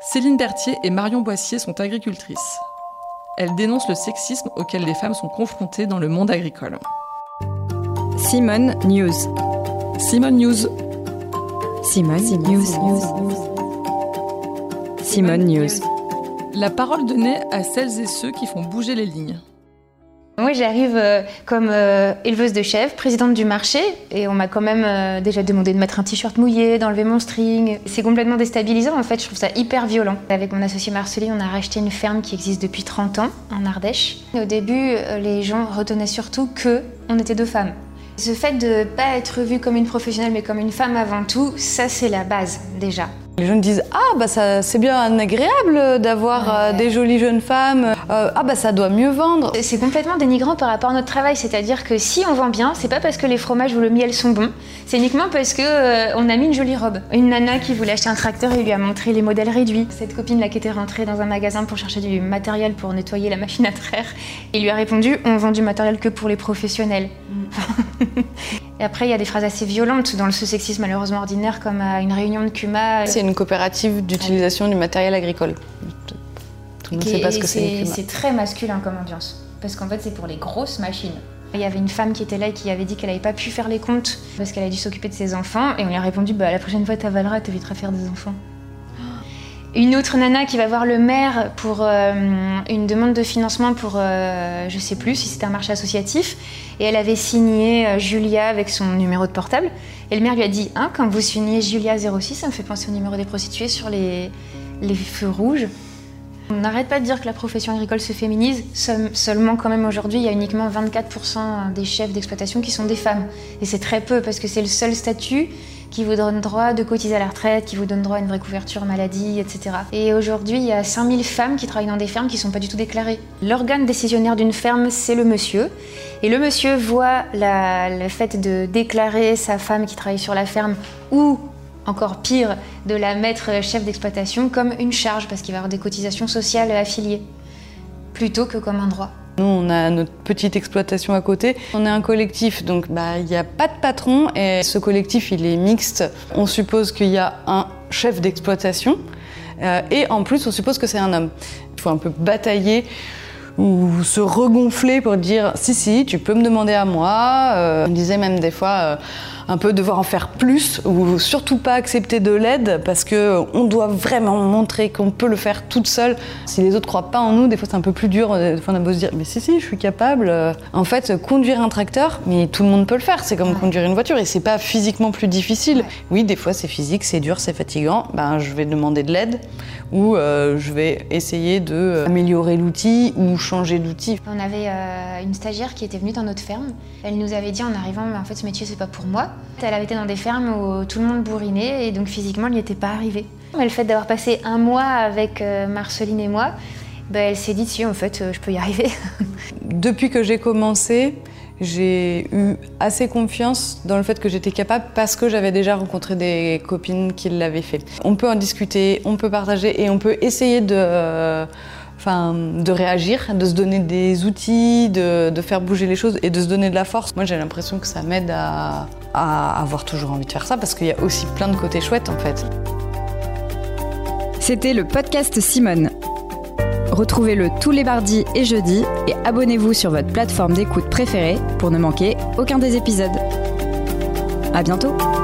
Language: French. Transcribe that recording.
Céline Berthier et Marion Boissier sont agricultrices. Elles dénoncent le sexisme auquel les femmes sont confrontées dans le monde agricole. Simone News. Simone News. Simone News. Simone News. La parole donnée à celles et ceux qui font bouger les lignes. Moi, j'arrive euh, comme euh, éleveuse de chèvres, présidente du marché, et on m'a quand même euh, déjà demandé de mettre un t-shirt mouillé, d'enlever mon string. C'est complètement déstabilisant, en fait, je trouve ça hyper violent. Avec mon associé Marceline, on a racheté une ferme qui existe depuis 30 ans, en Ardèche. au début, les gens retenaient surtout que on était deux femmes. Ce fait de ne pas être vue comme une professionnelle, mais comme une femme avant tout, ça c'est la base déjà. Les jeunes disent Ah, bah ça, c'est bien agréable d'avoir euh, des jolies jeunes femmes. Euh, ah, bah ça doit mieux vendre. C'est complètement dénigrant par rapport à notre travail. C'est-à-dire que si on vend bien, c'est pas parce que les fromages ou le miel sont bons, c'est uniquement parce qu'on euh, on a mis une jolie robe. Une nana qui voulait acheter un tracteur et lui a montré les modèles réduits. Cette copine là qui était rentrée dans un magasin pour chercher du matériel pour nettoyer la machine à traire, et lui a répondu On vend du matériel que pour les professionnels. Mm. et après, il y a des phrases assez violentes dans ce sexisme malheureusement ordinaire, comme à une réunion de CUMA une coopérative d'utilisation du matériel agricole. Tout le monde sait pas ce que c'est. C'est très masculin comme ambiance, parce qu'en fait c'est pour les grosses machines. Il y avait une femme qui était là et qui avait dit qu'elle n'avait pas pu faire les comptes parce qu'elle a dû s'occuper de ses enfants. Et on lui a répondu bah, la prochaine fois, t'avaleras, t'éviteras de faire des enfants. Une autre nana qui va voir le maire pour euh, une demande de financement pour, euh, je sais plus si c'était un marché associatif, et elle avait signé euh, Julia avec son numéro de portable. Et le maire lui a dit hein, quand vous signez Julia 06, ça me fait penser au numéro des prostituées sur les, les feux rouges. On n'arrête pas de dire que la profession agricole se féminise, seulement quand même aujourd'hui, il y a uniquement 24% des chefs d'exploitation qui sont des femmes. Et c'est très peu parce que c'est le seul statut qui vous donne droit de cotiser à la retraite, qui vous donne droit à une vraie couverture maladie, etc. Et aujourd'hui, il y a 5000 femmes qui travaillent dans des fermes qui ne sont pas du tout déclarées. L'organe décisionnaire d'une ferme, c'est le monsieur. Et le monsieur voit le fait de déclarer sa femme qui travaille sur la ferme ou encore pire, de la mettre chef d'exploitation comme une charge parce qu'il va avoir des cotisations sociales affiliées, plutôt que comme un droit. Nous, on a notre petite exploitation à côté. On est un collectif, donc bah, il n'y a pas de patron et ce collectif, il est mixte. On suppose qu'il y a un chef d'exploitation euh, et en plus, on suppose que c'est un homme. Il faut un peu batailler ou se regonfler pour dire si si tu peux me demander à moi euh, on disait même des fois euh, un peu devoir en faire plus ou surtout pas accepter de l'aide parce que on doit vraiment montrer qu'on peut le faire toute seule. Si les autres croient pas en nous, des fois c'est un peu plus dur. Des fois on a beau se dire mais si si je suis capable. En fait conduire un tracteur, mais tout le monde peut le faire. C'est comme conduire une voiture et c'est pas physiquement plus difficile. Oui des fois c'est physique, c'est dur, c'est fatigant. Ben je vais demander de l'aide ou euh, je vais essayer de euh, améliorer l'outil ou changer d'outil. On avait euh, une stagiaire qui était venue dans notre ferme. Elle nous avait dit en arrivant mais en fait ce métier c'est pas pour moi. Elle avait été dans des fermes où tout le monde bourrinait et donc physiquement, elle n'y était pas arrivée. Mais le fait d'avoir passé un mois avec euh, Marceline et moi, ben, elle s'est dit, si, en fait, euh, je peux y arriver. Depuis que j'ai commencé, j'ai eu assez confiance dans le fait que j'étais capable parce que j'avais déjà rencontré des copines qui l'avaient fait. On peut en discuter, on peut partager et on peut essayer de de réagir, de se donner des outils, de, faire bouger les choses et de se donner de la force. Moi, j'ai l'impression que ça m'aide à, avoir toujours envie de faire ça parce qu'il y a aussi plein de côtés chouettes en fait. C'était le podcast Simone. Retrouvez-le tous les mardis et jeudis et abonnez-vous sur votre plateforme d'écoute préférée pour ne manquer aucun des épisodes. À bientôt!